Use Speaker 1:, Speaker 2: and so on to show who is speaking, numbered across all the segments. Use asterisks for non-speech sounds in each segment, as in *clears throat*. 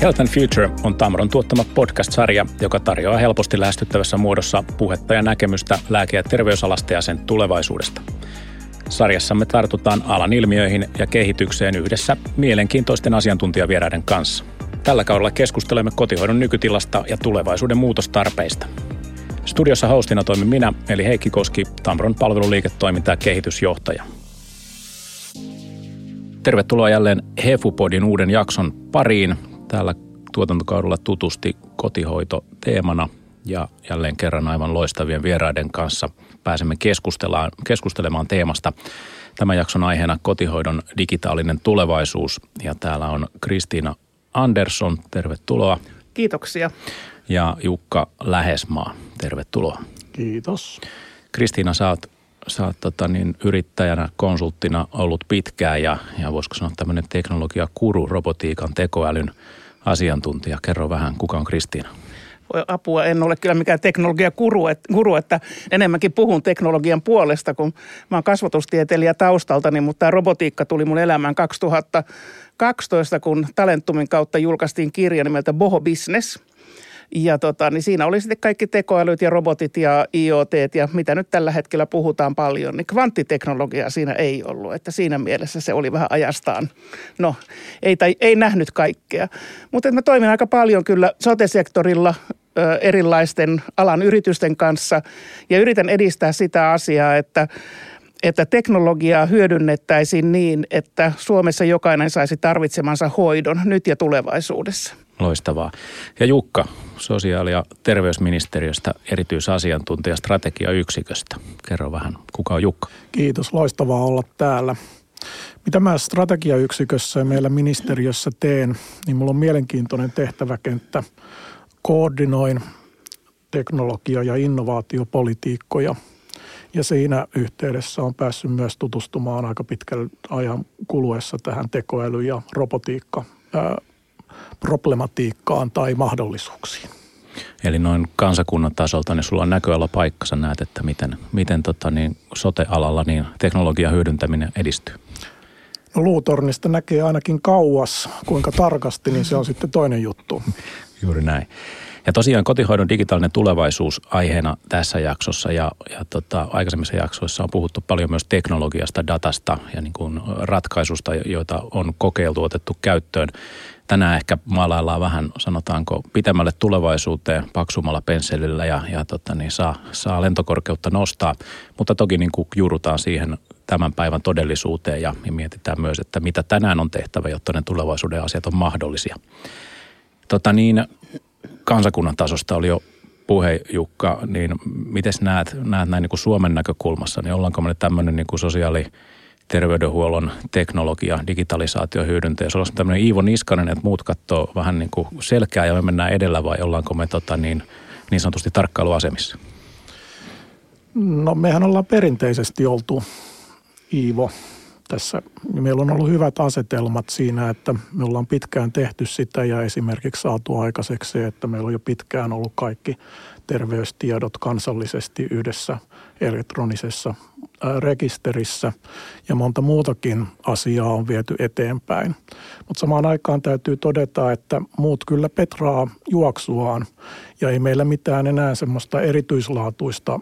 Speaker 1: Health and Future on Tamron tuottama podcast-sarja, joka tarjoaa helposti lähestyttävässä muodossa puhetta ja näkemystä lääke- ja terveysalasta ja sen tulevaisuudesta. Sarjassamme tartutaan alan ilmiöihin ja kehitykseen yhdessä mielenkiintoisten asiantuntijavieraiden kanssa. Tällä kaudella keskustelemme kotihoidon nykytilasta ja tulevaisuuden muutostarpeista. Studiossa hostina toimin minä, eli Heikki Koski, Tamron palveluliiketoiminta- ja kehitysjohtaja. Tervetuloa jälleen Hefupodin uuden jakson pariin. Tällä tuotantokaudella tutusti kotihoito teemana ja jälleen kerran aivan loistavien vieraiden kanssa pääsemme keskustelemaan teemasta. Tämän jakson aiheena kotihoidon digitaalinen tulevaisuus ja täällä on Kristiina Andersson, tervetuloa.
Speaker 2: Kiitoksia.
Speaker 1: Ja Jukka Lähesmaa, tervetuloa.
Speaker 3: Kiitos.
Speaker 1: Kristiina, sä oot, sä oot tota niin, yrittäjänä, konsulttina ollut pitkään ja, ja voisiko sanoa tämmöinen teknologia-kuru, robotiikan, tekoälyn asiantuntija. Kerro vähän, kuka on Kristiina?
Speaker 2: apua. En ole kyllä mikään teknologiakuru, guru, että enemmänkin puhun teknologian puolesta, kun mä oon kasvatustieteilijä taustaltani, mutta tämä robotiikka tuli mun elämään 2012, kun Talentumin kautta julkaistiin kirja nimeltä Boho Business – ja tota, niin siinä oli sitten kaikki tekoälyt ja robotit ja IoT ja mitä nyt tällä hetkellä puhutaan paljon, niin kvanttiteknologiaa siinä ei ollut. Että siinä mielessä se oli vähän ajastaan. No, ei, tai, ei nähnyt kaikkea. Mutta mä toimin aika paljon kyllä sote-sektorilla erilaisten alan yritysten kanssa ja yritän edistää sitä asiaa, että että teknologiaa hyödynnettäisiin niin, että Suomessa jokainen saisi tarvitsemansa hoidon nyt ja tulevaisuudessa.
Speaker 1: Loistavaa. Ja Jukka, sosiaali- ja terveysministeriöstä erityisasiantuntija strategiayksiköstä. Kerro vähän, kuka on Jukka?
Speaker 3: Kiitos, loistavaa olla täällä. Mitä mä strategiayksikössä ja meillä ministeriössä teen, niin mulla on mielenkiintoinen tehtäväkenttä. Koordinoin teknologia- ja innovaatiopolitiikkoja – ja siinä yhteydessä on päässyt myös tutustumaan aika pitkän ajan kuluessa tähän tekoäly- ja robotiikka problematiikkaan tai mahdollisuuksiin.
Speaker 1: Eli noin kansakunnan tasolta, niin sulla on näköala paikka, sä näet, että miten, miten tota niin, sote-alalla niin teknologian hyödyntäminen edistyy.
Speaker 3: No luutornista näkee ainakin kauas, kuinka tarkasti, niin se on sitten toinen juttu. *laughs*
Speaker 1: Juuri näin. Ja tosiaan kotihoidon digitaalinen tulevaisuus aiheena tässä jaksossa ja, ja tota, aikaisemmissa jaksoissa on puhuttu paljon myös teknologiasta, datasta ja niin kuin ratkaisusta, joita on kokeiltu, otettu käyttöön. Tänään ehkä maalaillaan vähän, sanotaanko, pitemmälle tulevaisuuteen paksumalla pensselillä ja, ja tota, niin saa, saa lentokorkeutta nostaa, mutta toki niin kuin juurutaan siihen tämän päivän todellisuuteen ja, ja mietitään myös, että mitä tänään on tehtävä, jotta ne tulevaisuuden asiat on mahdollisia. Tota niin, kansakunnan tasosta oli jo puhe, Jukka, niin miten näet, näet näin niin kuin Suomen näkökulmassa, niin ollaanko me tämmöinen niin kuin sosiaali- terveydenhuollon teknologia, digitalisaatio hyödyntäjä. Se olisi tämmöinen Iivo Niskanen, että muut katsoo vähän niin kuin selkää ja me mennään edellä vai ollaanko me tota niin, niin sanotusti tarkkailuasemissa?
Speaker 3: No mehän ollaan perinteisesti oltu Iivo tässä. Meillä on ollut hyvät asetelmat siinä, että me ollaan pitkään tehty sitä ja esimerkiksi saatu aikaiseksi se, että meillä on jo pitkään ollut kaikki terveystiedot kansallisesti yhdessä elektronisessa rekisterissä ja monta muutakin asiaa on viety eteenpäin. Mutta samaan aikaan täytyy todeta, että muut kyllä petraa juoksuaan ja ei meillä mitään enää semmoista erityislaatuista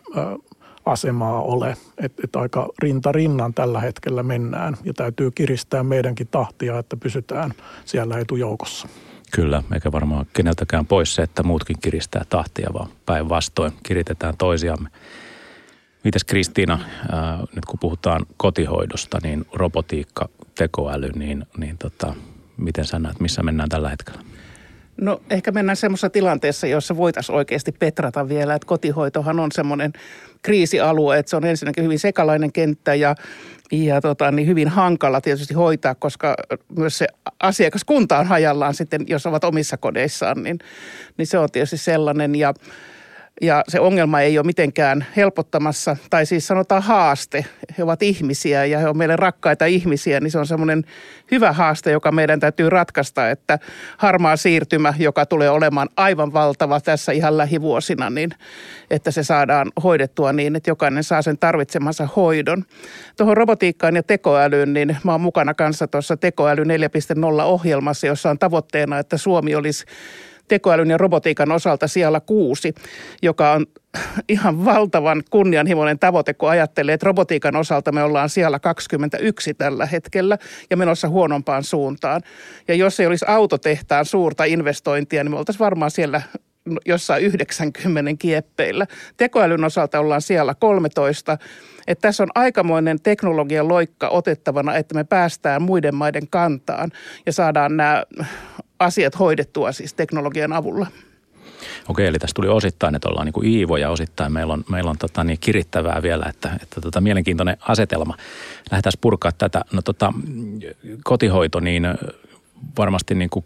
Speaker 3: asemaa ole. Että et aika rinta rinnan tällä hetkellä mennään ja täytyy kiristää meidänkin tahtia, että pysytään siellä etujoukossa.
Speaker 1: Kyllä, eikä varmaan keneltäkään pois se, että muutkin kiristää tahtia, vaan päinvastoin kiritetään toisiamme. Mites Kristiina, ää, nyt kun puhutaan kotihoidosta, niin robotiikka, tekoäly, niin, niin tota, miten sä näet, missä mennään tällä hetkellä?
Speaker 2: No ehkä mennään semmoisessa tilanteessa, jossa voitaisiin oikeasti petrata vielä, että kotihoitohan on semmoinen kriisialue, että se on ensinnäkin hyvin sekalainen kenttä ja, ja tota, niin hyvin hankala tietysti hoitaa, koska myös se asiakaskunta on hajallaan sitten, jos ovat omissa kodeissaan, niin, niin se on tietysti sellainen ja ja se ongelma ei ole mitenkään helpottamassa, tai siis sanotaan haaste. He ovat ihmisiä ja he ovat meille rakkaita ihmisiä, niin se on semmoinen hyvä haaste, joka meidän täytyy ratkaista, että harmaa siirtymä, joka tulee olemaan aivan valtava tässä ihan lähivuosina, niin että se saadaan hoidettua niin, että jokainen saa sen tarvitsemansa hoidon. Tuohon robotiikkaan ja tekoälyyn, niin mä oon mukana kanssa tuossa tekoäly 4.0 ohjelmassa, jossa on tavoitteena, että Suomi olisi tekoälyn ja robotiikan osalta siellä kuusi, joka on *laughs* ihan valtavan kunnianhimoinen tavoite, kun ajattelee, että robotiikan osalta me ollaan siellä 21 tällä hetkellä ja menossa huonompaan suuntaan. Ja jos ei olisi autotehtaan suurta investointia, niin me oltaisiin varmaan siellä jossain 90 kieppeillä. Tekoälyn osalta ollaan siellä 13. Että tässä on aikamoinen teknologian loikka otettavana, että me päästään muiden maiden kantaan ja saadaan nämä asiat hoidettua siis teknologian avulla.
Speaker 1: Okei, eli tässä tuli osittain, että ollaan niin kuin Iivo ja osittain meillä on, meillä on tota niin kirittävää vielä, että, että tota mielenkiintoinen asetelma. Lähdetään purkaa tätä. No tota, kotihoito, niin varmasti niin kuin,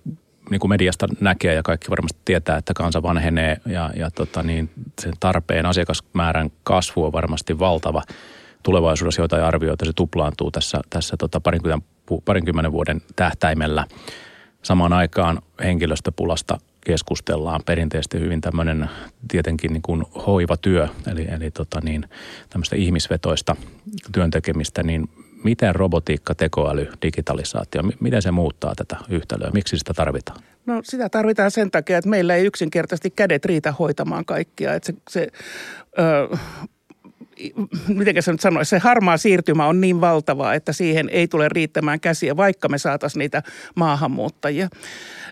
Speaker 1: niin kuin mediasta näkee ja kaikki varmasti tietää, että kansa vanhenee ja, ja tota niin, sen tarpeen asiakasmäärän kasvu on varmasti valtava tulevaisuudessa jotain arvioita, se tuplaantuu tässä, tässä tota parinkymmenen, parinkymmenen vuoden tähtäimellä – Samaan aikaan henkilöstöpulasta keskustellaan perinteisesti hyvin tämmöinen tietenkin niin kuin hoivatyö, eli, eli tota niin, tämmöistä ihmisvetoista työntekemistä, niin miten robotiikka, tekoäly, digitalisaatio, miten se muuttaa tätä yhtälöä? Miksi sitä tarvitaan?
Speaker 2: No sitä tarvitaan sen takia, että meillä ei yksinkertaisesti kädet riitä hoitamaan kaikkia. Että se, se ö, miten se nyt sanoisi, se harmaa siirtymä on niin valtava, että siihen ei tule riittämään käsiä, vaikka me saataisiin niitä maahanmuuttajia.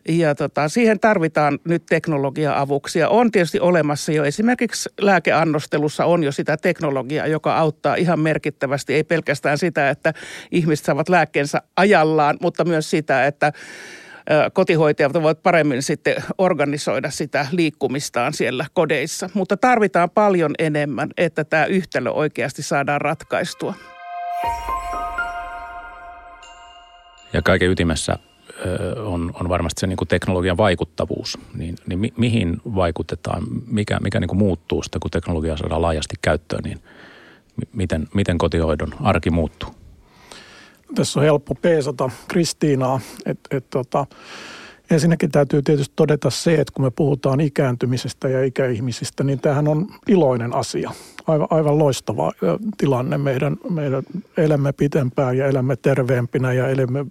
Speaker 2: Ja tota, siihen tarvitaan nyt teknologia-avuksia. On tietysti olemassa jo esimerkiksi lääkeannostelussa on jo sitä teknologiaa, joka auttaa ihan merkittävästi. Ei pelkästään sitä, että ihmiset saavat lääkkeensä ajallaan, mutta myös sitä, että kotihoitajat voivat paremmin sitten organisoida sitä liikkumistaan siellä kodeissa. Mutta tarvitaan paljon enemmän, että tämä yhtälö oikeasti saadaan ratkaistua.
Speaker 1: Ja kaiken ytimessä on, on varmasti se niin kuin teknologian vaikuttavuus. Niin, niin mi, mihin vaikutetaan, mikä, mikä niin kuin muuttuu sitä, kun teknologia saadaan laajasti käyttöön, niin miten, miten kotihoidon arki muuttuu?
Speaker 3: Tässä on helppo peesata Kristiinaa, että et, tota, ensinnäkin täytyy tietysti todeta se, että kun me puhutaan ikääntymisestä ja ikäihmisistä, niin tämähän on iloinen asia. Aivan, aivan loistava tilanne. Meidän, meidän elämme pitempään ja elämme terveempinä ja elämme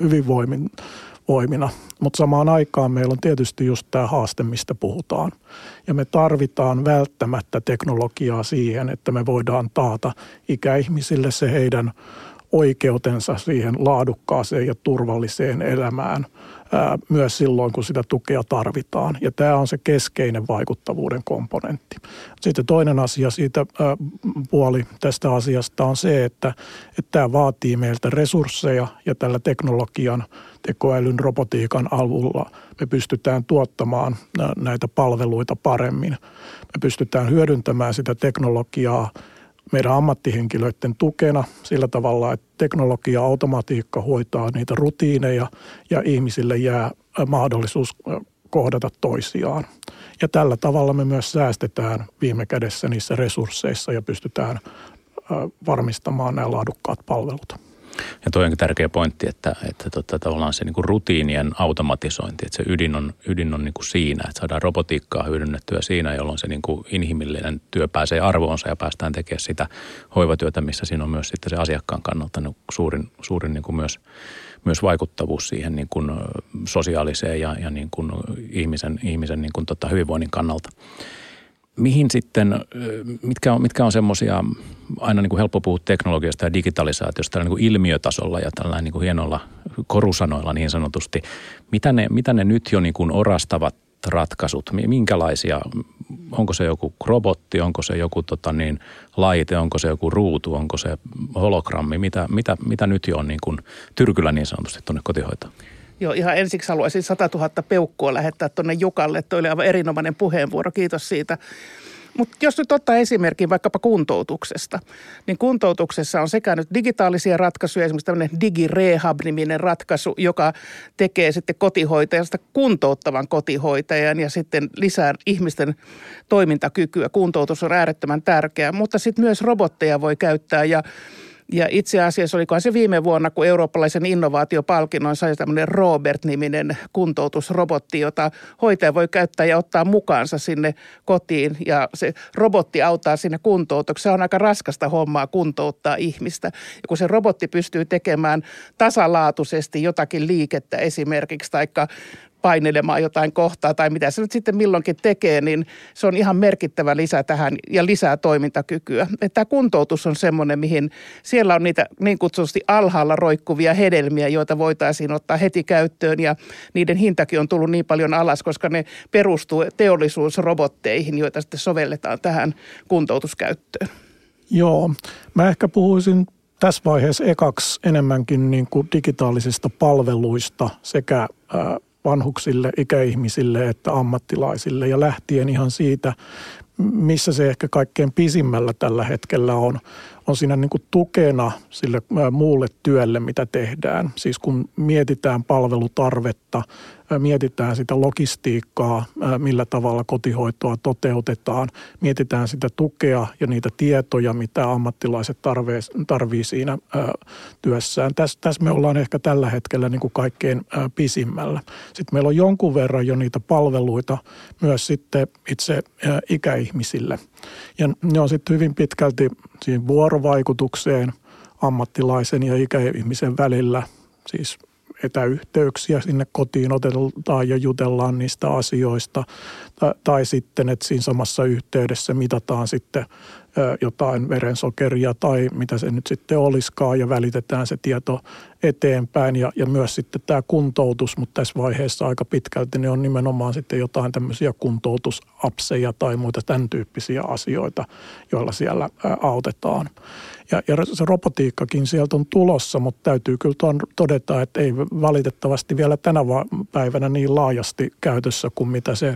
Speaker 3: hyvinvoimin voimina. Mutta samaan aikaan meillä on tietysti just tämä haaste, mistä puhutaan. Ja me tarvitaan välttämättä teknologiaa siihen, että me voidaan taata ikäihmisille se heidän oikeutensa siihen laadukkaaseen ja turvalliseen elämään myös silloin, kun sitä tukea tarvitaan. Ja tämä on se keskeinen vaikuttavuuden komponentti. Sitten toinen asia siitä puoli tästä asiasta on se, että, että tämä vaatii meiltä resursseja ja tällä teknologian, tekoälyn, robotiikan avulla me pystytään tuottamaan näitä palveluita paremmin. Me pystytään hyödyntämään sitä teknologiaa – meidän ammattihenkilöiden tukena sillä tavalla, että teknologia, automatiikka hoitaa niitä rutiineja ja ihmisille jää mahdollisuus kohdata toisiaan. Ja tällä tavalla me myös säästetään viime kädessä niissä resursseissa ja pystytään varmistamaan nämä laadukkaat palvelut.
Speaker 1: Ja toi on tärkeä pointti, että, että tota, tavallaan se niin rutiinien automatisointi, että se ydin on, ydin on niin siinä, että saadaan robotiikkaa hyödynnettyä siinä, jolloin se niin inhimillinen työ pääsee arvoonsa ja päästään tekemään sitä hoivatyötä, missä siinä on myös sitten se asiakkaan kannalta niin suurin, suurin niin myös, myös vaikuttavuus siihen niin sosiaaliseen ja, ja niin ihmisen, ihmisen niin tota hyvinvoinnin kannalta mihin sitten, mitkä on, mitkä on semmoisia, aina niin kuin helppo puhua teknologiasta ja digitalisaatiosta niin kuin ilmiötasolla ja tällä niin kuin hienoilla korusanoilla niin sanotusti. Mitä ne, mitä ne nyt jo niin kuin orastavat ratkaisut, minkälaisia, onko se joku robotti, onko se joku tota niin, laite, onko se joku ruutu, onko se hologrammi, mitä, mitä, mitä nyt jo on niin kuin tyrkyllä niin sanotusti tuonne kotihoitoon?
Speaker 2: Joo, ihan ensiksi haluaisin 100 000 peukkua lähettää tuonne Jukalle. Tuo oli aivan erinomainen puheenvuoro, kiitos siitä. Mutta jos nyt ottaa esimerkin vaikkapa kuntoutuksesta, niin kuntoutuksessa on sekä nyt digitaalisia ratkaisuja, esimerkiksi tämmöinen digirehab-niminen ratkaisu, joka tekee sitten kotihoitajasta kuntouttavan kotihoitajan ja sitten lisää ihmisten toimintakykyä. Kuntoutus on äärettömän tärkeää, mutta sitten myös robotteja voi käyttää ja ja itse asiassa olikohan se viime vuonna, kun eurooppalaisen innovaatiopalkinnon sai tämmöinen Robert-niminen kuntoutusrobotti, jota hoitaja voi käyttää ja ottaa mukaansa sinne kotiin. Ja se robotti auttaa sinne kuntoutukseen. Se on aika raskasta hommaa kuntouttaa ihmistä. Ja kun se robotti pystyy tekemään tasalaatuisesti jotakin liikettä esimerkiksi, taikka painelemaan jotain kohtaa tai mitä se nyt sitten milloinkin tekee, niin se on ihan merkittävä lisä tähän ja lisää toimintakykyä. Tämä kuntoutus on semmoinen, mihin siellä on niitä niin kutsutusti alhaalla roikkuvia hedelmiä, joita voitaisiin ottaa heti käyttöön ja niiden hintakin on tullut niin paljon alas, koska ne perustuu teollisuusrobotteihin, joita sitten sovelletaan tähän kuntoutuskäyttöön.
Speaker 3: Joo, mä ehkä puhuisin tässä vaiheessa ekaksi enemmänkin niin kuin digitaalisista palveluista sekä vanhuksille, ikäihmisille että ammattilaisille ja lähtien ihan siitä, missä se ehkä kaikkein pisimmällä tällä hetkellä on, on siinä niin kuin tukena sille muulle työlle, mitä tehdään. Siis kun mietitään palvelutarvetta, mietitään sitä logistiikkaa, millä tavalla kotihoitoa toteutetaan, mietitään sitä tukea ja niitä tietoja, mitä ammattilaiset tarvii, siinä työssään. Tässä täs me ollaan ehkä tällä hetkellä niin kuin kaikkein pisimmällä. Sitten meillä on jonkun verran jo niitä palveluita myös sitten itse ikäihmisille. Ja ne on sitten hyvin pitkälti siinä vuorovaikutukseen ammattilaisen ja ikäihmisen välillä, siis etäyhteyksiä sinne kotiin otetaan ja jutellaan niistä asioista. Tai, tai sitten, että siinä samassa yhteydessä mitataan sitten jotain verensokeria tai mitä se nyt sitten olisikaan ja välitetään se tieto eteenpäin ja, ja myös sitten tämä kuntoutus, mutta tässä vaiheessa aika pitkälti ne on nimenomaan sitten jotain tämmöisiä kuntoutusapseja tai muita tämän tyyppisiä asioita, joilla siellä autetaan. Ja, ja se robotiikkakin sieltä on tulossa, mutta täytyy kyllä todeta, että ei valitettavasti vielä tänä päivänä niin laajasti käytössä kuin mitä se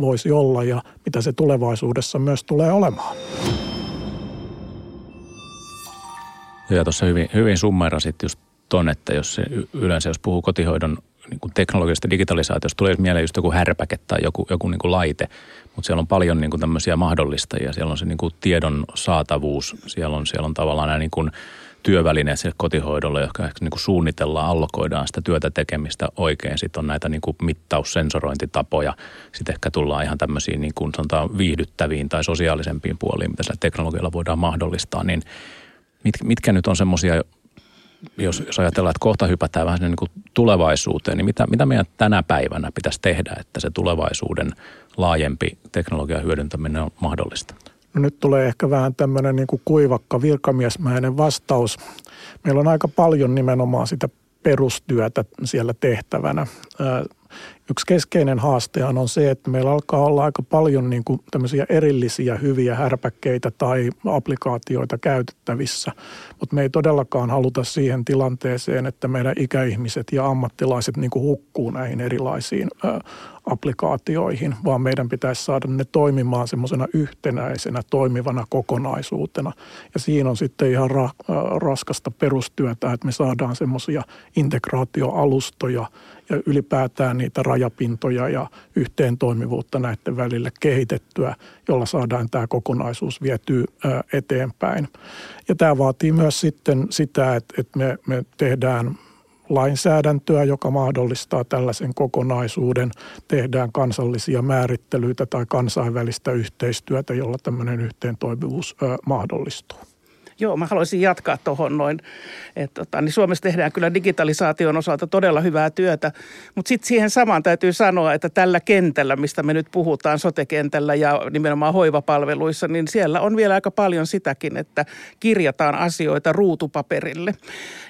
Speaker 3: voisi olla ja mitä se tulevaisuudessa myös tulee olemaan.
Speaker 1: Ja tuossa hyvin, hyvin summerasit just ton, että jos se yleensä jos puhuu kotihoidon niin kuin teknologisesta digitalisaatiosta, tulee mieleen just joku härpäke tai joku, joku niin kuin laite, mutta siellä on paljon niin kuin tämmöisiä mahdollistajia. Siellä on se niin kuin tiedon saatavuus, siellä on, siellä on tavallaan nämä niin kuin työvälineet sille kotihoidolle, jotka niin kuin suunnitellaan, allokoidaan sitä työtä tekemistä oikein. Sitten on näitä niin kuin mittaussensorointitapoja. Sitten ehkä tullaan ihan tämmöisiin niin kuin sanotaan viihdyttäviin tai sosiaalisempiin puoliin, mitä sillä teknologialla voidaan mahdollistaa. Niin mit, mitkä nyt on semmoisia, jos, jos ajatellaan, että kohta hypätään vähän niin kuin tulevaisuuteen, niin mitä, mitä meidän tänä päivänä pitäisi tehdä, että se tulevaisuuden laajempi teknologian hyödyntäminen on mahdollista?
Speaker 3: No nyt tulee ehkä vähän tämmöinen niin kuin kuivakka virkamiesmäinen vastaus. Meillä on aika paljon nimenomaan sitä perustyötä siellä tehtävänä. Yksi keskeinen haastehan on se, että meillä alkaa olla aika paljon niin kuin tämmöisiä erillisiä hyviä härpäkkeitä tai applikaatioita käytettävissä, mutta me ei todellakaan haluta siihen tilanteeseen, että meidän ikäihmiset ja ammattilaiset niin kuin hukkuu näihin erilaisiin applikaatioihin, vaan meidän pitäisi saada ne toimimaan semmoisena yhtenäisenä toimivana kokonaisuutena. Ja siinä on sitten ihan ra- raskasta perustyötä, että me saadaan semmoisia integraatioalustoja ja ylipäätään niitä rajapintoja ja yhteentoimivuutta näiden välille kehitettyä, jolla saadaan tämä kokonaisuus vietyä eteenpäin. Ja tämä vaatii myös sitten sitä, että, että me, me tehdään lainsäädäntöä, joka mahdollistaa tällaisen kokonaisuuden. Tehdään kansallisia määrittelyitä tai kansainvälistä yhteistyötä, jolla tämmöinen yhteentoimivuus mahdollistuu.
Speaker 2: Joo, mä haluaisin jatkaa tuohon noin. että tota, niin Suomessa tehdään kyllä digitalisaation osalta todella hyvää työtä, mutta sitten siihen samaan täytyy sanoa, että tällä kentällä, mistä me nyt puhutaan, sotekentällä ja nimenomaan hoivapalveluissa, niin siellä on vielä aika paljon sitäkin, että kirjataan asioita ruutupaperille.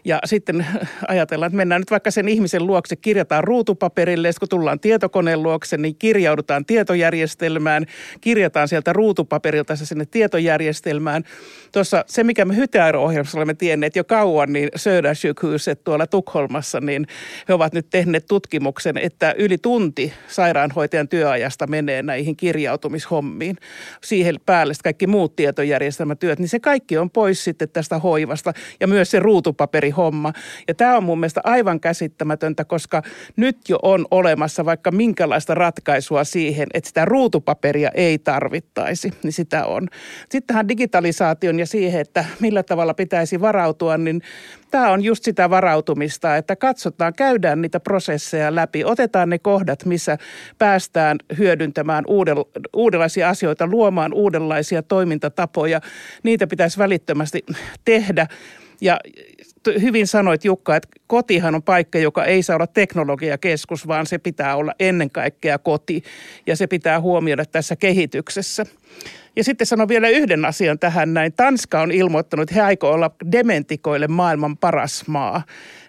Speaker 2: Ja sitten ajatellaan, että mennään nyt vaikka sen ihmisen luokse, kirjataan ruutupaperille, ja kun tullaan tietokoneen luokse, niin kirjaudutaan tietojärjestelmään, kirjataan sieltä ruutupaperilta se sinne tietojärjestelmään. Tuossa se, mikä me Hyteairo-ohjelmassa olemme tienneet jo kauan, niin Södersjukhuset tuolla Tukholmassa, niin he ovat nyt tehneet tutkimuksen, että yli tunti sairaanhoitajan työajasta menee näihin kirjautumishommiin. Siihen päälle kaikki muut tietojärjestelmätyöt, niin se kaikki on pois sitten tästä hoivasta ja myös se ruutupaperihomma. Ja tämä on mun mielestä aivan käsittämätöntä, koska nyt jo on olemassa vaikka minkälaista ratkaisua siihen, että sitä ruutupaperia ei tarvittaisi, niin sitä on. Sitten tähän digitalisaation ja siihen, että millä tavalla pitäisi varautua, niin tämä on just sitä varautumista, että katsotaan, käydään niitä prosesseja läpi, otetaan ne kohdat, missä päästään hyödyntämään uudenlaisia asioita, luomaan uudenlaisia toimintatapoja. Niitä pitäisi välittömästi tehdä. Ja hyvin sanoit Jukka, että kotihan on paikka, joka ei saa olla teknologiakeskus, vaan se pitää olla ennen kaikkea koti ja se pitää huomioida tässä kehityksessä. Ja sitten sanon vielä yhden asian tähän näin. Tanska on ilmoittanut, että he aikoo olla dementikoille maailman paras maa.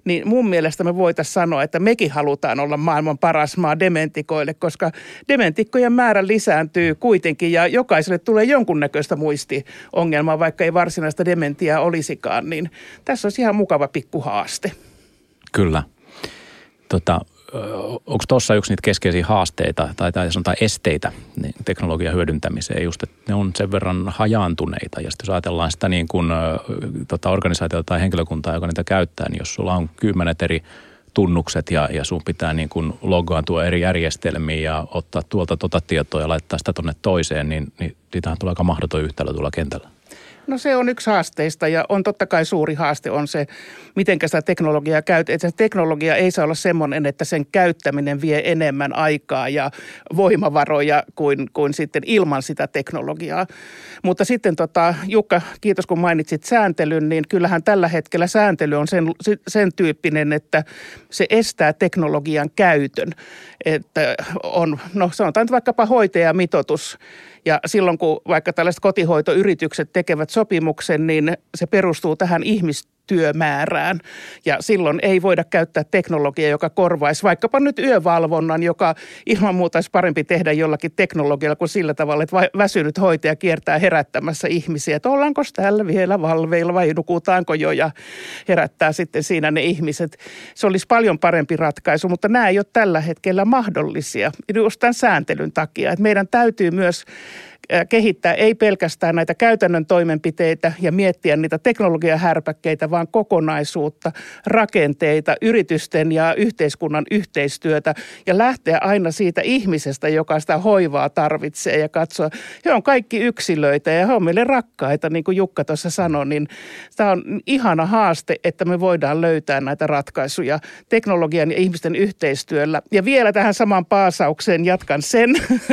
Speaker 2: Niin mun mielestä me voitaisiin sanoa, että mekin halutaan olla maailman paras maa dementikoille, koska dementikkojen määrä lisääntyy kuitenkin ja jokaiselle tulee jonkunnäköistä muistiongelmaa, vaikka ei varsinaista dementiaa olisikaan. Niin tässä olisi ihan mukava pikkuhaaste.
Speaker 1: Kyllä. Tota, onko tuossa yksi niitä keskeisiä haasteita tai, tai sanotaan esteitä niin teknologian hyödyntämiseen, just että ne on sen verran hajaantuneita. Ja sitten jos ajatellaan sitä niin kuin, tota organisaatiota tai henkilökuntaa, joka niitä käyttää, niin jos sulla on kymmenet eri tunnukset ja, ja sun pitää niin kuin logaantua eri järjestelmiin ja ottaa tuolta tuota tietoa ja laittaa sitä tuonne toiseen, niin, niin niitähän tulee aika mahdoton yhtälö tuolla kentällä.
Speaker 2: No se on yksi haasteista ja on totta kai suuri haaste on se, miten sitä teknologiaa käytetään. Se teknologia ei saa olla semmoinen, että sen käyttäminen vie enemmän aikaa ja voimavaroja kuin, kuin sitten ilman sitä teknologiaa. Mutta sitten tota, Jukka, kiitos kun mainitsit sääntelyn, niin kyllähän tällä hetkellä sääntely on sen, sen tyyppinen, että se estää teknologian käytön. Että on, no sanotaan vaikkapa hoitajamitoitus, ja silloin kun vaikka tällaiset kotihoitoyritykset tekevät sopimuksen, niin se perustuu tähän ihmis, työmäärään. Ja silloin ei voida käyttää teknologiaa, joka korvaisi vaikkapa nyt yövalvonnan, joka ilman muuta olisi parempi tehdä jollakin teknologialla kuin sillä tavalla, että väsynyt hoitaja kiertää herättämässä ihmisiä, että ollaanko täällä vielä valveilla vai nukutaanko jo ja herättää sitten siinä ne ihmiset. Se olisi paljon parempi ratkaisu, mutta nämä ei ole tällä hetkellä mahdollisia just tämän sääntelyn takia. Että meidän täytyy myös kehittää ei pelkästään näitä käytännön toimenpiteitä ja miettiä niitä teknologiahärpäkkeitä, vaan kokonaisuutta, rakenteita, yritysten ja yhteiskunnan yhteistyötä ja lähteä aina siitä ihmisestä, joka sitä hoivaa tarvitsee ja katsoa. He on kaikki yksilöitä ja he on meille rakkaita, niin kuin Jukka tuossa sanoi, niin tämä on ihana haaste, että me voidaan löytää näitä ratkaisuja teknologian ja ihmisten yhteistyöllä. Ja vielä tähän samaan paasaukseen jatkan sen,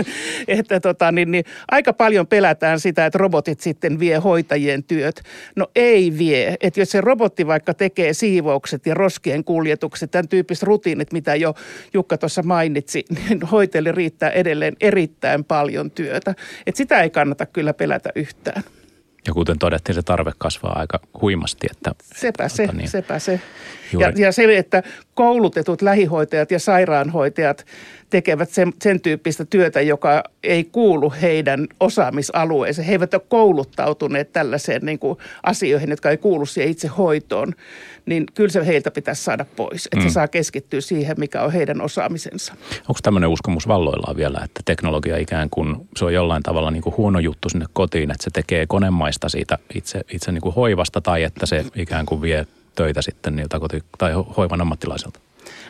Speaker 2: *laughs* että tota, niin, niin, aika paljon pelätään sitä, että robotit sitten vie hoitajien työt. No ei vie. Että jos se robotti vaikka tekee siivoukset ja roskien kuljetukset, tämän tyyppiset rutiinit, mitä jo Jukka tuossa mainitsi, niin hoitajille riittää edelleen erittäin paljon työtä. Että sitä ei kannata kyllä pelätä yhtään.
Speaker 1: Ja kuten todettiin, se tarve kasvaa aika huimasti. Että,
Speaker 2: sepä se, niin, sepä se. Ja, ja se, että koulutetut lähihoitajat ja sairaanhoitajat tekevät sen, sen tyyppistä työtä, joka ei kuulu heidän osaamisalueeseen. He eivät ole kouluttautuneet tällaiseen niin kuin asioihin, jotka ei kuulu siihen itse hoitoon. Niin kyllä se heiltä pitäisi saada pois, että mm. se saa keskittyä siihen, mikä on heidän osaamisensa.
Speaker 1: Onko tämmöinen uskomus valloillaan vielä, että teknologia ikään kuin se on jollain tavalla niin kuin huono juttu sinne kotiin, että se tekee konemaista siitä itse, itse niin kuin hoivasta tai että se ikään kuin vie töitä sitten niiltä koti- tai hoivan ammattilaiselta?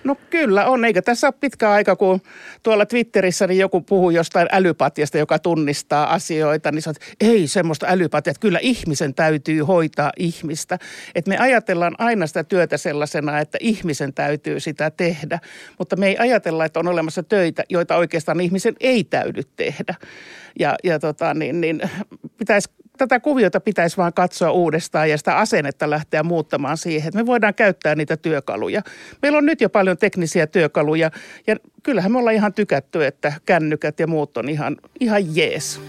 Speaker 2: No kyllä on, eikä tässä ole pitkä aika, kun tuolla Twitterissä niin joku puhuu jostain älypatiasta, joka tunnistaa asioita, niin sanoo, että ei semmoista älypatiaa, että kyllä ihmisen täytyy hoitaa ihmistä. Että me ajatellaan aina sitä työtä sellaisena, että ihmisen täytyy sitä tehdä, mutta me ei ajatella, että on olemassa töitä, joita oikeastaan ihmisen ei täydy tehdä. Ja, ja tota, niin, niin pitäisi tätä kuviota pitäisi vaan katsoa uudestaan ja sitä asennetta lähteä muuttamaan siihen, että me voidaan käyttää niitä työkaluja. Meillä on nyt jo paljon teknisiä työkaluja ja kyllähän me ollaan ihan tykätty, että kännykät ja muut on ihan, ihan jees.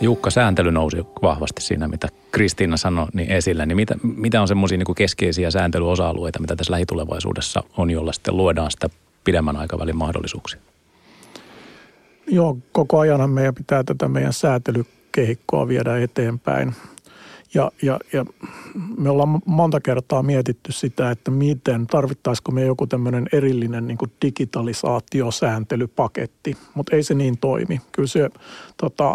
Speaker 1: Jukka, sääntely nousi vahvasti siinä, mitä Kristiina sanoi niin esille. Niin mitä, mitä on semmoisia niin keskeisiä sääntelyosa-alueita, mitä tässä lähitulevaisuudessa on, jolla sitten luodaan sitä pidemmän aikavälin mahdollisuuksia?
Speaker 3: Joo, koko ajan meidän pitää tätä meidän säätelykehikkoa viedä eteenpäin. Ja, ja, ja me ollaan monta kertaa mietitty sitä, että miten, tarvittaisiko me joku tämmöinen erillinen niin digitalisaatiosääntelypaketti, mutta ei se niin toimi. Kyllä se tota,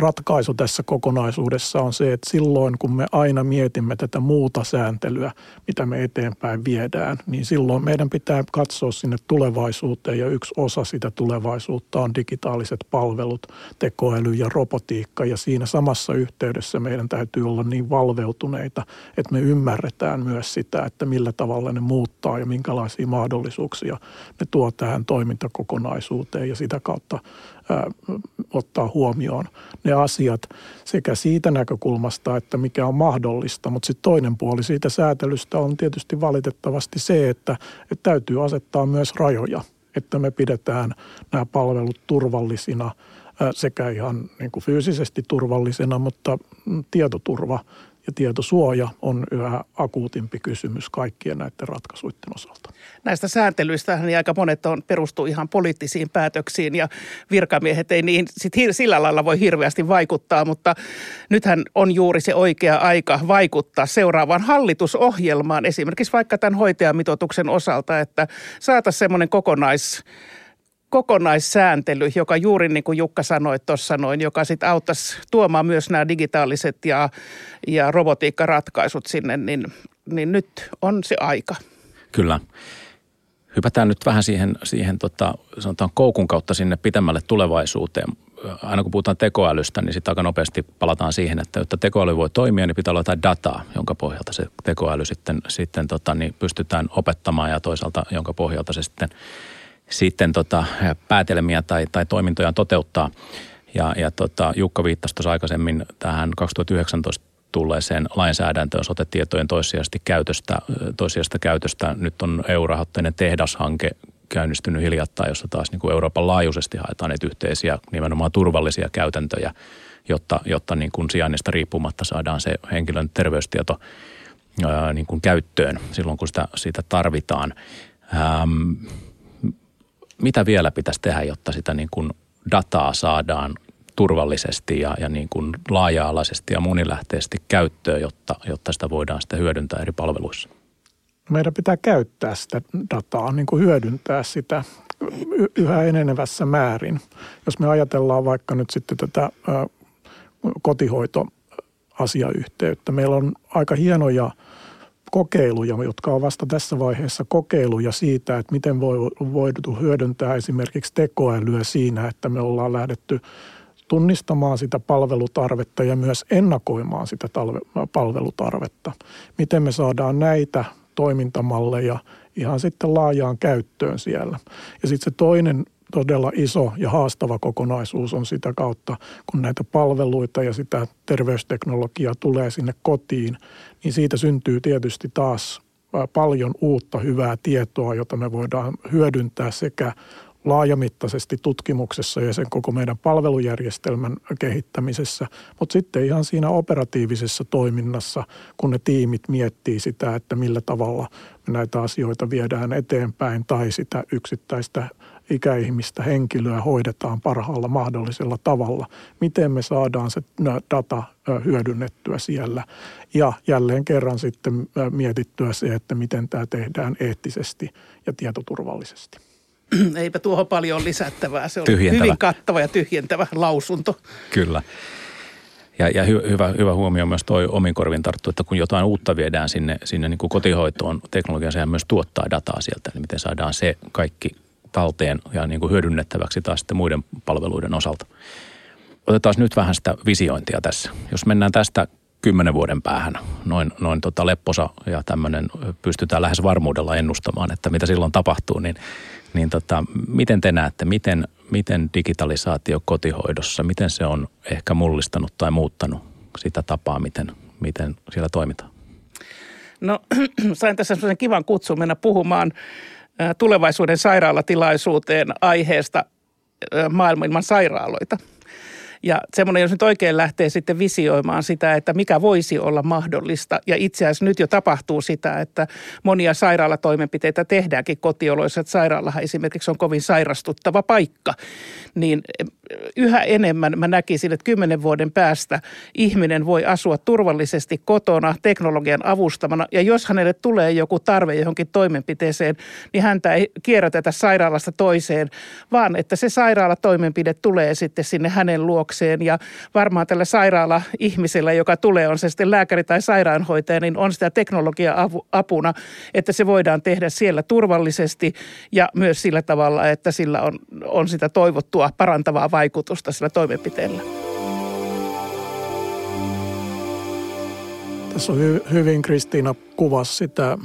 Speaker 3: ratkaisu tässä kokonaisuudessa on se, että silloin kun me aina mietimme tätä muuta sääntelyä, mitä me eteenpäin viedään, niin silloin meidän pitää katsoa sinne tulevaisuuteen ja yksi osa sitä tulevaisuutta on digitaaliset palvelut, tekoäly ja robotiikka. Ja siinä samassa yhteydessä meidän täytyy olla niin valveutuneita, että me ymmärretään myös sitä, että millä tavalla ne muuttaa ja minkälaisia mahdollisuuksia ne tuo tähän toimintakokonaisuuteen ja sitä kautta ottaa huomioon ne asiat sekä siitä näkökulmasta, että mikä on mahdollista, mutta sitten toinen puoli siitä säätelystä on tietysti valitettavasti se, että, että täytyy asettaa myös rajoja, että me pidetään nämä palvelut turvallisina sekä ihan niin kuin fyysisesti turvallisena, mutta tietoturva ja tietosuoja on yhä akuutimpi kysymys kaikkien näiden ratkaisuiden osalta.
Speaker 2: Näistä sääntelyistä niin aika monet on, perustuu ihan poliittisiin päätöksiin ja virkamiehet ei niin sit sillä lailla voi hirveästi vaikuttaa, mutta nythän on juuri se oikea aika vaikuttaa seuraavaan hallitusohjelmaan, esimerkiksi vaikka tämän hoitajamitoituksen osalta, että saataisiin semmoinen kokonais kokonaissääntely, joka juuri niin kuin Jukka sanoi tuossa noin, joka sitten auttaisi tuomaan myös nämä digitaaliset ja, ja robotiikkaratkaisut sinne, niin, niin nyt on se aika.
Speaker 1: Kyllä. Hypätään nyt vähän siihen, siihen tota, sanotaan koukun kautta sinne pitemmälle tulevaisuuteen. Aina kun puhutaan tekoälystä, niin sitten aika nopeasti palataan siihen, että jotta tekoäly voi toimia, niin pitää olla jotain dataa, jonka pohjalta se tekoäly sitten, sitten tota, niin pystytään opettamaan ja toisaalta jonka pohjalta se sitten – sitten tota, päätelmiä tai, tai toimintoja toteuttaa. Ja, ja tota, Jukka viittasi tuossa aikaisemmin tähän 2019 tulleeseen lainsäädäntöön sotetietojen toissijaisesti käytöstä, toissijaista käytöstä. Nyt on EU-rahoitteinen tehdashanke käynnistynyt hiljattain, jossa taas niin kuin Euroopan laajuisesti haetaan näitä yhteisiä nimenomaan turvallisia käytäntöjä, jotta, jotta niin kuin sijainnista riippumatta saadaan se henkilön terveystieto ää, niin kuin käyttöön silloin, kun sitä, sitä tarvitaan. Ähm, mitä vielä pitäisi tehdä, jotta sitä niin kuin dataa saadaan turvallisesti ja, ja niin kuin laaja-alaisesti ja monilähteisesti käyttöön, jotta, jotta sitä voidaan sitten hyödyntää eri palveluissa?
Speaker 3: Meidän pitää käyttää sitä dataa, niin kuin hyödyntää sitä yhä enenevässä määrin. Jos me ajatellaan vaikka nyt sitten tätä kotihoitoasiayhteyttä, meillä on aika hienoja – kokeiluja, jotka on vasta tässä vaiheessa kokeiluja siitä, että miten voi, voitu hyödyntää esimerkiksi tekoälyä siinä, että me ollaan lähdetty tunnistamaan sitä palvelutarvetta ja myös ennakoimaan sitä talve- palvelutarvetta. Miten me saadaan näitä toimintamalleja ihan sitten laajaan käyttöön siellä. Ja sitten se toinen todella iso ja haastava kokonaisuus on sitä kautta, kun näitä palveluita ja sitä terveysteknologiaa tulee sinne kotiin, niin siitä syntyy tietysti taas paljon uutta hyvää tietoa, jota me voidaan hyödyntää sekä laajamittaisesti tutkimuksessa ja sen koko meidän palvelujärjestelmän kehittämisessä, mutta sitten ihan siinä operatiivisessa toiminnassa, kun ne tiimit miettii sitä, että millä tavalla me näitä asioita viedään eteenpäin tai sitä yksittäistä ikäihmistä henkilöä hoidetaan parhaalla mahdollisella tavalla. Miten me saadaan se data hyödynnettyä siellä ja jälleen kerran sitten mietittyä se, että miten tämä tehdään eettisesti ja tietoturvallisesti.
Speaker 2: Eipä tuohon paljon lisättävää. Se on hyvin kattava ja tyhjentävä lausunto.
Speaker 1: Kyllä. Ja, ja hy, hyvä, hyvä huomio myös toi omin korvin tarttu, että kun jotain uutta viedään sinne, sinne niin kuin kotihoitoon, teknologia sehän myös tuottaa dataa sieltä, niin miten saadaan se kaikki talteen ja niin kuin hyödynnettäväksi taas sitten muiden palveluiden osalta. Otetaan nyt vähän sitä visiointia tässä. Jos mennään tästä kymmenen vuoden päähän, noin, noin tota lepposa ja tämmöinen pystytään lähes varmuudella ennustamaan, että mitä silloin tapahtuu, niin, niin tota, miten te näette, miten, miten digitalisaatio kotihoidossa, miten se on ehkä mullistanut tai muuttanut sitä tapaa, miten, miten siellä toimitaan?
Speaker 2: No *clears throat* sain tässä sellaisen kivan kutsun mennä puhumaan tulevaisuuden sairaalatilaisuuteen aiheesta maailman sairaaloita. Ja semmoinen, jos nyt oikein lähtee sitten visioimaan sitä, että mikä voisi olla mahdollista. Ja itse asiassa nyt jo tapahtuu sitä, että monia sairaalatoimenpiteitä tehdäänkin kotioloissa. Että sairaalahan esimerkiksi on kovin sairastuttava paikka. Niin yhä enemmän mä näkisin, että kymmenen vuoden päästä ihminen voi asua turvallisesti kotona teknologian avustamana. Ja jos hänelle tulee joku tarve johonkin toimenpiteeseen, niin häntä ei kierrätetä sairaalasta toiseen, vaan että se sairaalatoimenpide tulee sitten sinne hänen luokseen. Ja varmaan tällä sairaala-ihmisellä, joka tulee, on se sitten lääkäri tai sairaanhoitaja, niin on sitä teknologia apuna, että se voidaan tehdä siellä turvallisesti ja myös sillä tavalla, että sillä on, on sitä toivottua parantavaa vaikutusta sillä toimenpiteellä.
Speaker 3: Tässä on hy- hyvin Kristiina kuvasi sitä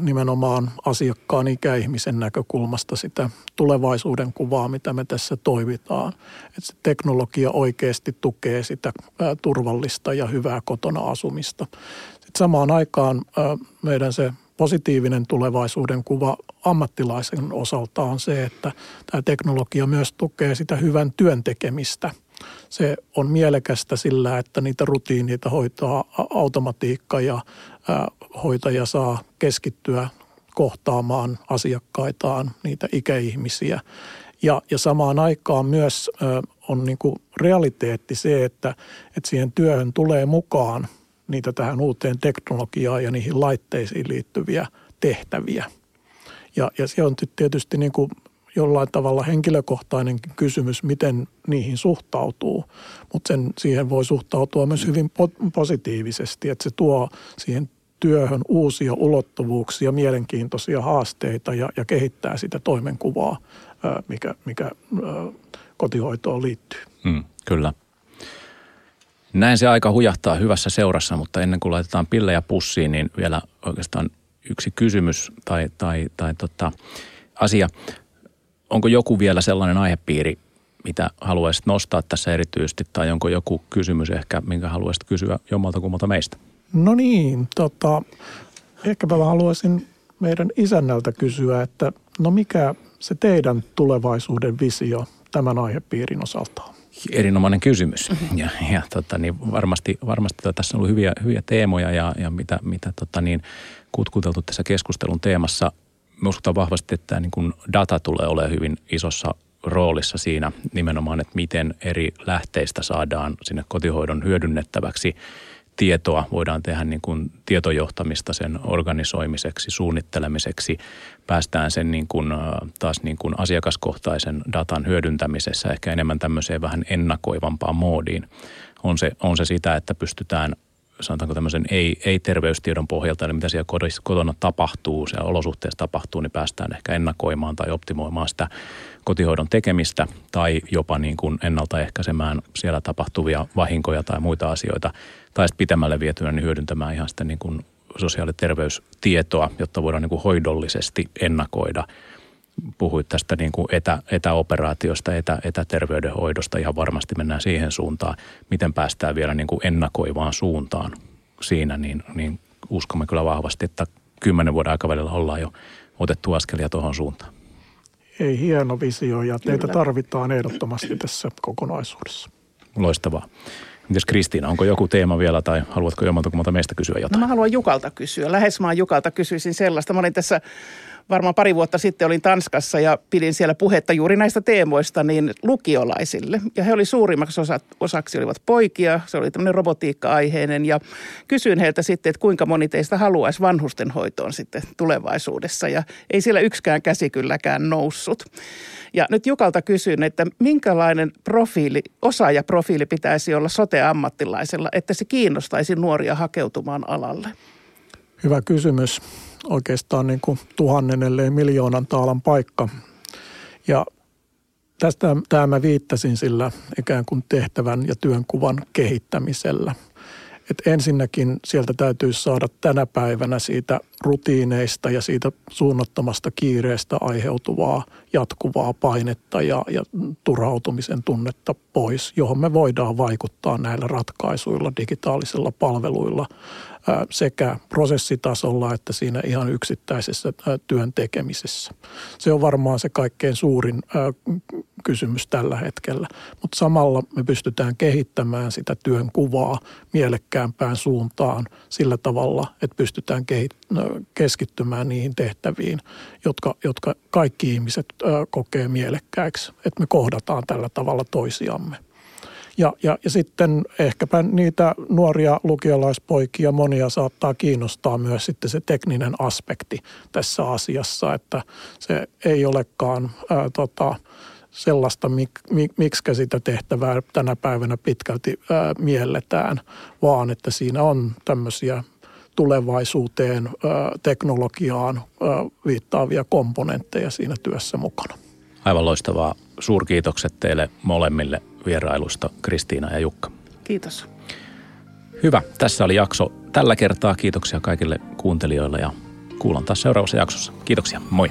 Speaker 3: nimenomaan asiakkaan ikäihmisen näkökulmasta sitä tulevaisuuden kuvaa, mitä me tässä toivitaan. Että se teknologia oikeasti tukee sitä turvallista ja hyvää kotona asumista. Sitten samaan aikaan meidän se positiivinen tulevaisuuden kuva ammattilaisen osalta on se, että tämä teknologia myös tukee sitä hyvän työn tekemistä. Se on mielekästä sillä, että niitä rutiineita hoitaa automatiikka ja hoitaja saa keskittyä kohtaamaan asiakkaitaan, niitä ikäihmisiä. Ja, ja samaan aikaan myös on niin kuin realiteetti se, että, että siihen työhön tulee mukaan niitä tähän uuteen teknologiaan ja niihin laitteisiin liittyviä tehtäviä. Ja, ja se on tietysti niin kuin jollain tavalla henkilökohtainenkin kysymys, miten niihin suhtautuu, mutta siihen voi suhtautua myös hyvin positiivisesti, että se tuo siihen työhön uusia ulottuvuuksia, mielenkiintoisia haasteita ja, ja kehittää sitä toimenkuvaa, mikä, mikä kotihoitoon liittyy.
Speaker 1: Hmm, kyllä. Näin se aika hujahtaa hyvässä seurassa, mutta ennen kuin laitetaan pillejä pussiin, niin vielä oikeastaan yksi kysymys tai, tai, tai tota, asia. Onko joku vielä sellainen aihepiiri, mitä haluaisit nostaa tässä erityisesti, tai onko joku kysymys ehkä, minkä haluaisit kysyä jommalta kummalta meistä?
Speaker 3: No niin, tota, ehkäpä mä haluaisin meidän isännältä kysyä, että no mikä se teidän tulevaisuuden visio tämän aihepiirin osalta on?
Speaker 1: Erinomainen kysymys. Ja, ja tota, niin varmasti, varmasti tota, tässä on ollut hyviä, hyviä teemoja ja, ja mitä, mitä tota, niin, kutkuteltu tässä keskustelun teemassa. Me uskotaan vahvasti, että niin kun data tulee olemaan hyvin isossa roolissa siinä nimenomaan, että miten eri lähteistä saadaan sinne kotihoidon hyödynnettäväksi – tietoa voidaan tehdä niin kuin tietojohtamista sen organisoimiseksi, suunnittelemiseksi. Päästään sen niin kuin, taas niin kuin asiakaskohtaisen datan hyödyntämisessä ehkä enemmän tämmöiseen vähän ennakoivampaan moodiin. On se, on se sitä, että pystytään sanotaanko tämmöisen ei, ei-terveystiedon pohjalta, eli mitä siellä kotona tapahtuu, siellä olosuhteessa tapahtuu, niin päästään ehkä ennakoimaan tai optimoimaan sitä kotihoidon tekemistä tai jopa niin kuin ennaltaehkäisemään siellä tapahtuvia vahinkoja tai muita asioita. Tai sitten pitemmälle vietynä niin hyödyntämään ihan sitä niin kuin sosiaali- ja terveystietoa, jotta voidaan niin kuin hoidollisesti ennakoida. Puhuit tästä niin kuin etä, etäoperaatiosta, etä, etäterveydenhoidosta, ihan varmasti mennään siihen suuntaan. Miten päästään vielä niin kuin ennakoivaan suuntaan siinä, niin, niin uskomme kyllä vahvasti, että kymmenen vuoden aikavälillä ollaan jo otettu askelia tuohon suuntaan.
Speaker 3: Ei hieno visio ja teitä Kyllä. tarvitaan ehdottomasti tässä kokonaisuudessa.
Speaker 1: Loistavaa. Mites Kristiina, onko joku teema vielä tai haluatko jommalta meistä kysyä jotain?
Speaker 2: No mä haluan Jukalta kysyä. Lähes maan Jukalta kysyisin sellaista. Mä olin tässä varmaan pari vuotta sitten olin Tanskassa ja pidin siellä puhetta juuri näistä teemoista niin lukiolaisille. Ja he oli suurimmaksi osa, osaksi olivat poikia, se oli tämmöinen robotiikka-aiheinen ja kysyin heiltä sitten, että kuinka moni teistä haluaisi vanhustenhoitoon sitten tulevaisuudessa ja ei siellä yksikään käsi kylläkään noussut. Ja nyt Jukalta kysyn, että minkälainen profiili, osaajaprofiili pitäisi olla sote-ammattilaisella, että se kiinnostaisi nuoria hakeutumaan alalle?
Speaker 3: Hyvä kysymys oikeastaan niin kuin tuhannen ellei miljoonan taalan paikka. Ja tästä tämä mä viittasin sillä ikään kuin tehtävän ja työnkuvan kehittämisellä. Et ensinnäkin sieltä täytyy saada tänä päivänä siitä rutiineista ja siitä suunnattomasta kiireestä aiheutuvaa jatkuvaa painetta ja, ja turhautumisen tunnetta pois, johon me voidaan vaikuttaa näillä ratkaisuilla, digitaalisilla palveluilla – sekä prosessitasolla että siinä ihan yksittäisessä työn tekemisessä. Se on varmaan se kaikkein suurin kysymys tällä hetkellä, mutta samalla me pystytään kehittämään sitä työn kuvaa mielekkäämpään suuntaan sillä tavalla, että pystytään keskittymään niihin tehtäviin, jotka, jotka kaikki ihmiset kokee mielekkäiksi, että me kohdataan tällä tavalla toisiamme. Ja, ja, ja sitten ehkäpä niitä nuoria lukiolaispoikia monia saattaa kiinnostaa myös sitten se tekninen aspekti tässä asiassa, että se ei olekaan ää, tota, sellaista, mik, mik, miksi sitä tehtävää tänä päivänä pitkälti ää, mielletään, vaan että siinä on tämmöisiä tulevaisuuteen, ää, teknologiaan ää, viittaavia komponentteja siinä työssä mukana.
Speaker 1: Aivan loistavaa. Suurkiitokset teille molemmille vierailusta, Kristiina ja Jukka.
Speaker 2: Kiitos.
Speaker 1: Hyvä. Tässä oli jakso tällä kertaa. Kiitoksia kaikille kuuntelijoille ja kuullaan taas seuraavassa jaksossa. Kiitoksia. Moi.